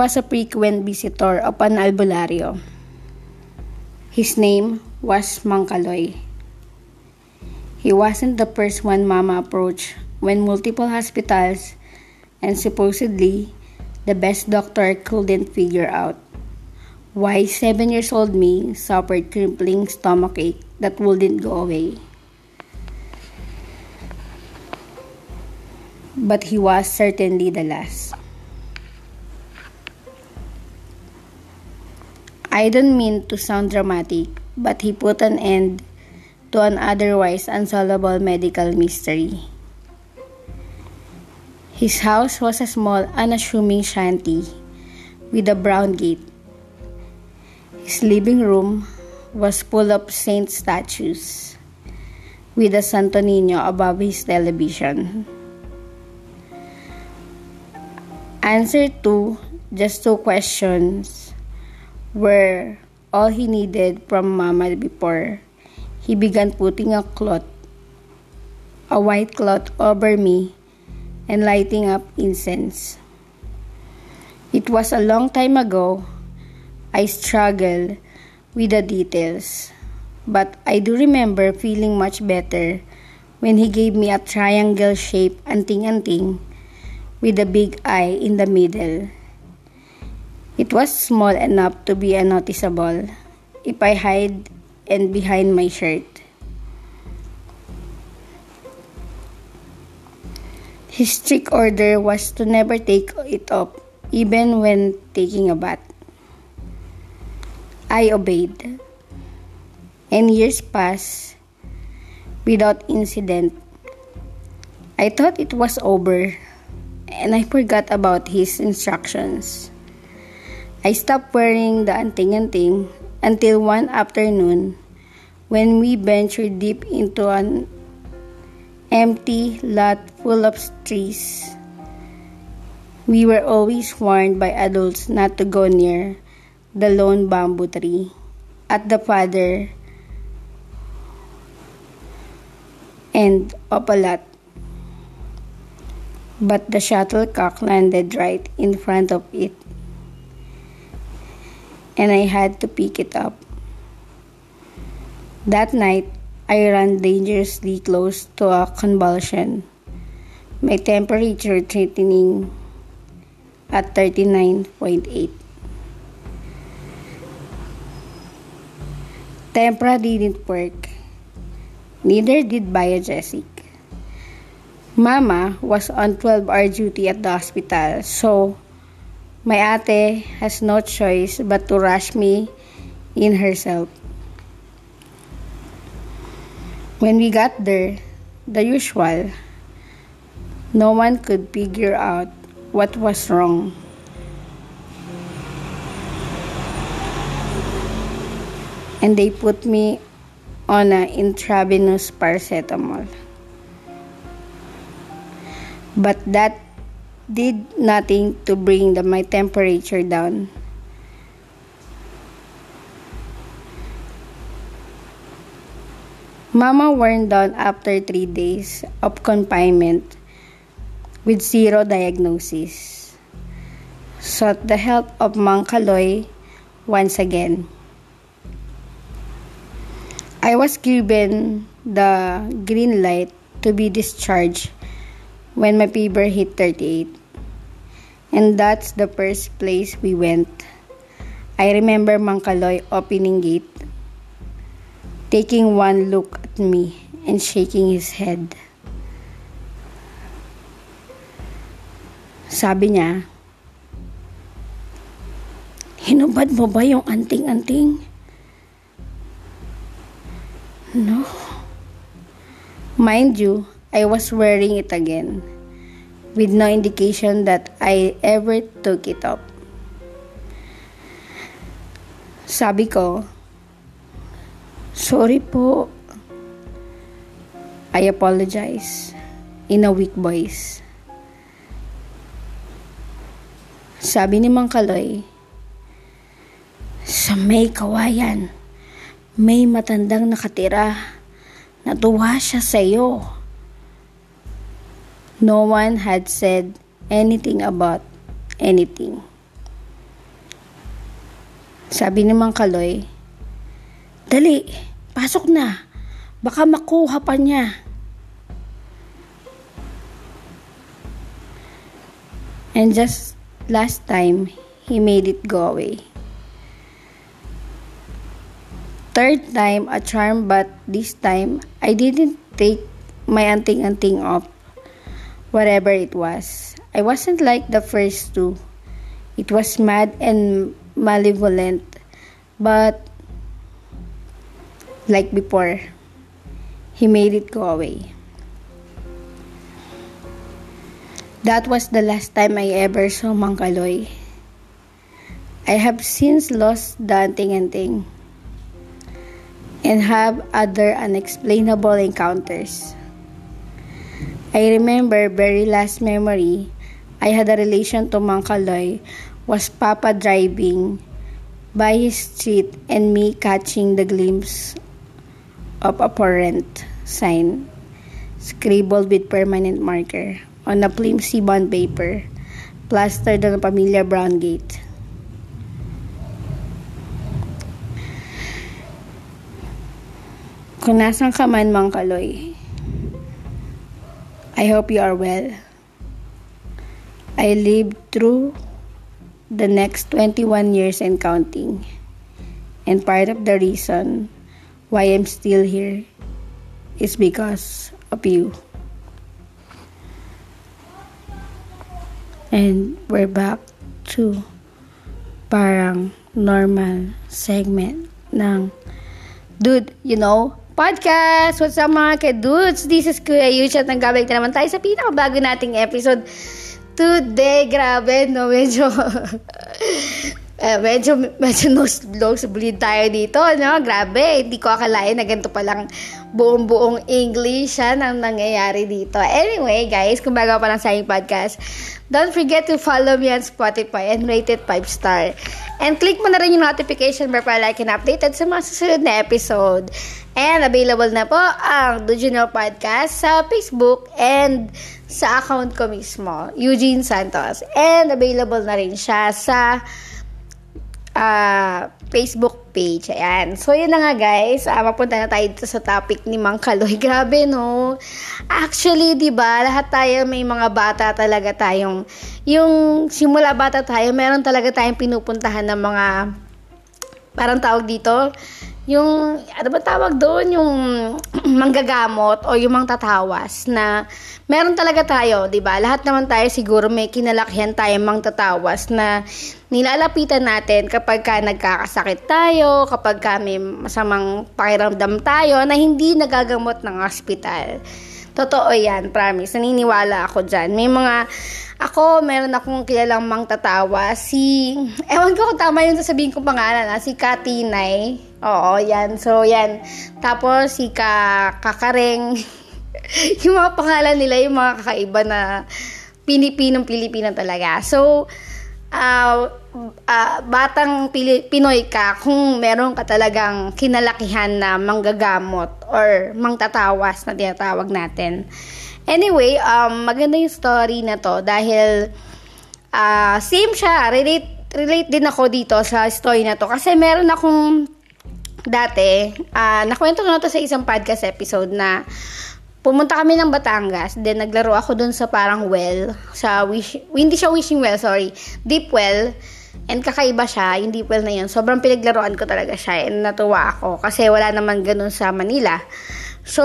was a frequent visitor an albularyo. His name was Mangkaloy. He wasn't the first one Mama approached when multiple hospitals and supposedly the best doctor couldn't figure out why seven years old me suffered crippling stomachache that wouldn't go away. But he was certainly the last. I don't mean to sound dramatic, but he put an end to an otherwise unsolvable medical mystery. His house was a small, unassuming shanty with a brown gate. His living room was full of saint statues with a Santo Niño above his television. Answer to just two questions were all he needed from Mama before he began putting a cloth, a white cloth over me and lighting up incense. It was a long time ago. I struggled with the details, but I do remember feeling much better when he gave me a triangle shaped anting-anting with a big eye in the middle It was small enough to be unnoticeable if I hide and behind my shirt. His strict order was to never take it off, even when taking a bath. I obeyed, and years passed without incident. I thought it was over, and I forgot about his instructions. I stopped wearing the anting-anting until one afternoon when we ventured deep into an empty lot full of trees. We were always warned by adults not to go near the lone bamboo tree at the father end of a lot. But the shuttlecock landed right in front of it and I had to pick it up. That night, I ran dangerously close to a convulsion, my temperature threatening at 39.8. Tempra didn't work. Neither did Biogesic. Mama was on 12 hour duty at the hospital, so my ate has no choice but to rush me in herself. When we got there, the usual, no one could figure out what was wrong. And they put me on an intravenous paracetamol. But that did nothing to bring the, my temperature down. Mama went down after three days of confinement with zero diagnosis. Sought the help of Mangkaloy once again. I was given the green light to be discharged when my fever hit 38. And that's the first place we went. I remember Mangkaloy opening gate, taking one look at me and shaking his head. Sabi niya, Hinubad mo ba yung anting-anting? No. Mind you, I was wearing it again with no indication that I ever took it off. Sabi ko, sorry po. I apologize in a weak voice. Sabi ni Mang Kaloy, sa may kawayan, may matandang nakatira. Natuwa siya sa iyo. No one had said anything about anything. Sabi ni Mang Kaloy, Dali, pasok na. Baka makuha pa niya. And just last time, he made it go away. Third time, a charm, but this time, I didn't take my anting-anting off. Whatever it was. I wasn't like the first two. It was mad and malevolent, but like before, he made it go away. That was the last time I ever saw Mangkaloy. I have since lost the anting-anting and have other unexplainable encounters. I remember very last memory I had a relation to Mangkaloy was Papa driving by his street and me catching the glimpse of a parent sign scribbled with permanent marker on a flimsy bond paper plastered on a familiar brown gate. Kung nasan ka man, Mang Kaloy, I hope you are well. I lived through the next 21 years and counting. And part of the reason why I'm still here is because of you. And we're back to parang normal segment ng Dude, you know, podcast! What's up mga dudes? This is Kuya Yucha at nagbabalik na naman tayo sa pinakabago nating episode Today, grabe, no? Medyo, eh, medyo, medyo nose, nosebleed tayo dito, no? Grabe, hindi ko akalain na ganito palang buong-buong English yan ang nangyayari dito. Anyway, guys, kung bago pa lang sa aking podcast, don't forget to follow me on Spotify and rate it 5 star. And click mo na rin yung notification bell para like and updated sa mga susunod na episode. And available na po ang Duginal Podcast sa Facebook and sa account ko mismo, Eugene Santos. And available na rin siya sa uh, Facebook page. Ayan. So, yun na nga guys. Uh, mapunta na tayo dito sa topic ni Mang Kaloy. Grabe, no? Actually, di ba lahat tayo may mga bata talaga tayong, yung simula bata tayo, meron talaga tayong pinupuntahan ng mga, parang tawag dito, yung, ano ba tawag doon, yung manggagamot o yung mangtatawas na meron talaga tayo, di ba? Lahat naman tayo siguro may kinalakihan tayo mangtatawas na nilalapitan natin kapag ka nagkakasakit tayo, kapag ka may masamang pakiramdam tayo na hindi nagagamot ng ospital. Totoo yan, promise. Naniniwala ako dyan. May mga, ako, meron akong kilalang mang tatawa. Si, ewan ko kung tama yung sasabihin kong pangalan, ha? si Katinay. Oo, yan. So, yan. Tapos, si Ka, Kakareng. yung mga pangalan nila, yung mga kakaiba na Pilipinong Pilipino talaga. So, uh, uh, batang Pili- Pinoy ka kung meron ka talagang kinalakihan na manggagamot or mangtatawas na tinatawag natin. Anyway, um, maganda yung story na to dahil uh, same siya. Relate, relate din ako dito sa story na to kasi meron akong dati, uh, nakwento ko na to sa isang podcast episode na Pumunta kami ng Batangas, then naglaro ako dun sa parang well, sa wish, hindi siya wishing well, sorry, deep well, and kakaiba siya, yung deep well na yun. Sobrang pinaglaruan ko talaga siya, and natuwa ako, kasi wala naman ganun sa Manila. So,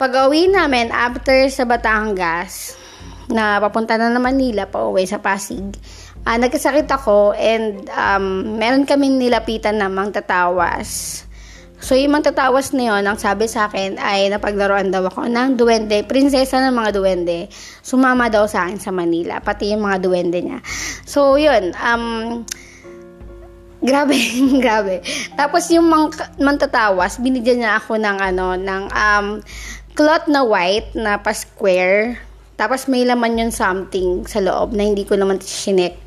pag-uwi namin, after sa Batangas, na papunta na ng Manila, pa uwi sa Pasig, uh, nagkasakit ako, and um, meron kami nilapitan na mang tatawas So, yung mga tatawas na yun, ang sabi sa akin ay napaglaruan daw ako ng duwende, prinsesa ng mga duwende. Sumama daw sa akin sa Manila, pati yung mga duwende niya. So, yun, um, grabe, grabe. Tapos yung mga mantatawas, binigyan niya ako ng ano, ng um, cloth na white na pa-square. Tapos may laman yun something sa loob na hindi ko naman sinek.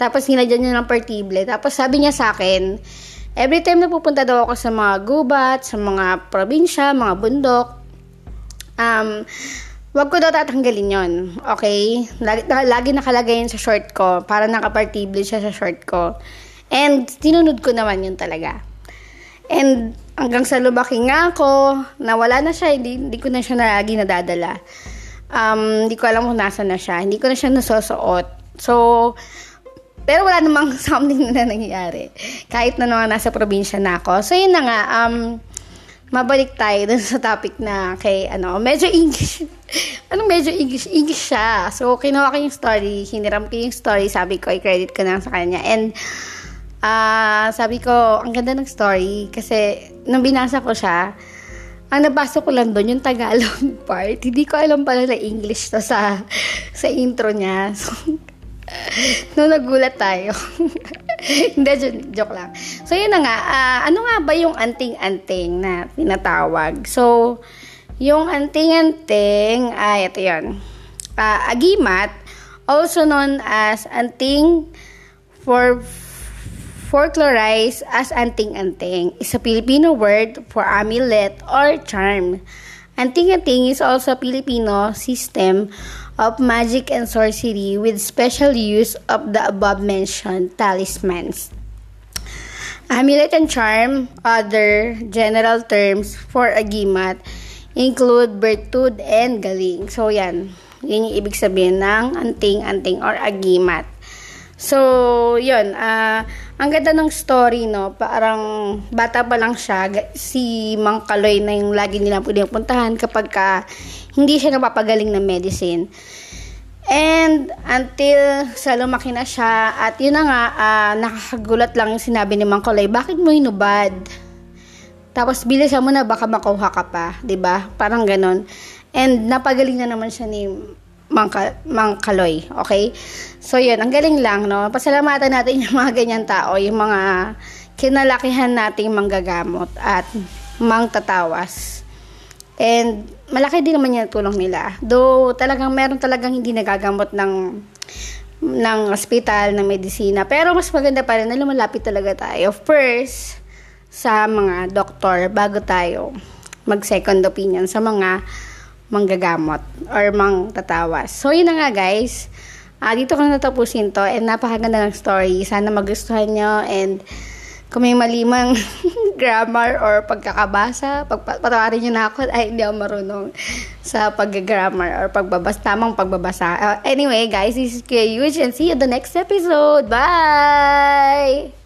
Tapos hinadyan niya ng partible. Tapos sabi niya sa akin, Every time na pupunta daw ako sa mga gubat, sa mga probinsya, mga bundok, um, wag ko daw tatanggalin yon Okay? Lagi, lagi nakalagay yun sa short ko, para nakapartible siya sa short ko. And tinunod ko naman yun talaga. And hanggang sa lumaki nga ako, nawala na siya, hindi, hindi ko na siya lagi nadadala. Um, hindi ko alam kung nasa na siya. Hindi ko na siya nasusuot. So, pero wala namang something na nangyayari. Kahit na naman nasa probinsya na ako. So, yun na nga. Um, mabalik tayo dun sa topic na kay, ano, medyo English. ano medyo English? English siya. So, kinuha ko yung story, hiniram ko yung story, sabi ko, i-credit ko na sa kanya. And, uh, sabi ko, ang ganda ng story. Kasi, nung binasa ko siya, ang nabasa ko lang doon, yung Tagalog part. Hindi ko alam pala na English to sa, sa intro niya. So, no, nagulat tayo. Hindi, joke lang. So, yun na nga. Uh, ano nga ba yung anting-anting na tinatawag? So, yung anting-anting, ay, ito yun. Uh, agimat, also known as anting for folklorized as anting-anting, is a Filipino word for amulet or charm. Anting-anting is also a Filipino system of magic and sorcery with special use of the above-mentioned talismans. Amulet and charm, other general terms for agimat, include bertud and galing. So, yan. Yun yung ibig sabihin ng anting-anting or agimat. So, yun. Uh, ang ganda ng story, no? Parang bata pa lang siya. Si Mang Kaloy na yung lagi nilang puntahan kapag ka hindi siya napapagaling ng medicine. And until sa lumaki na siya, at yun na nga, uh, nakakagulat lang yung sinabi ni Mang Kaloy, bakit mo inubad? Tapos bilisan mo na baka makuha ka pa, 'di ba? Parang ganon. And napagaling na naman siya ni Mangka, Mangkaloy. Okay? So, yun. Ang galing lang, no? Pasalamatan natin yung mga ganyan tao, yung mga kinalakihan nating manggagamot at mangtatawas. And malaki din naman yung tulong nila. Though talagang meron talagang hindi nagagamot ng ng ospital, ng medisina. Pero mas maganda pa rin na lumalapit talaga tayo first sa mga doktor bago tayo mag second opinion sa mga manggagamot or mang tatawas. So, yun na nga guys. Uh, dito ko na natapusin to and napakaganda ng story. Sana magustuhan nyo and kung may malimang grammar or pagkakabasa, pagpatawarin nyo na ako ay hindi ako marunong sa pag-grammar or pagbabasa, tamang pagbabasa. Uh, anyway, guys, this is Kuya Yuj and see you the next episode. Bye!